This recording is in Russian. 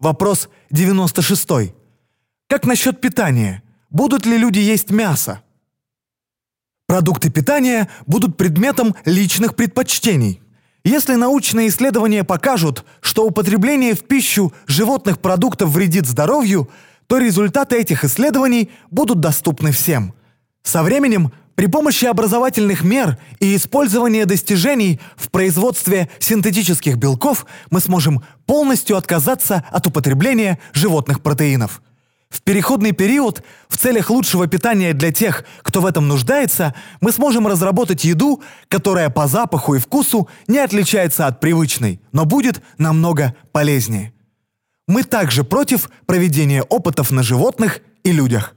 Вопрос 96. Как насчет питания? Будут ли люди есть мясо? Продукты питания будут предметом личных предпочтений. Если научные исследования покажут, что употребление в пищу животных продуктов вредит здоровью, то результаты этих исследований будут доступны всем. Со временем при помощи образовательных мер и использования достижений в производстве синтетических белков мы сможем полностью отказаться от употребления животных протеинов. В переходный период, в целях лучшего питания для тех, кто в этом нуждается, мы сможем разработать еду, которая по запаху и вкусу не отличается от привычной, но будет намного полезнее. Мы также против проведения опытов на животных и людях.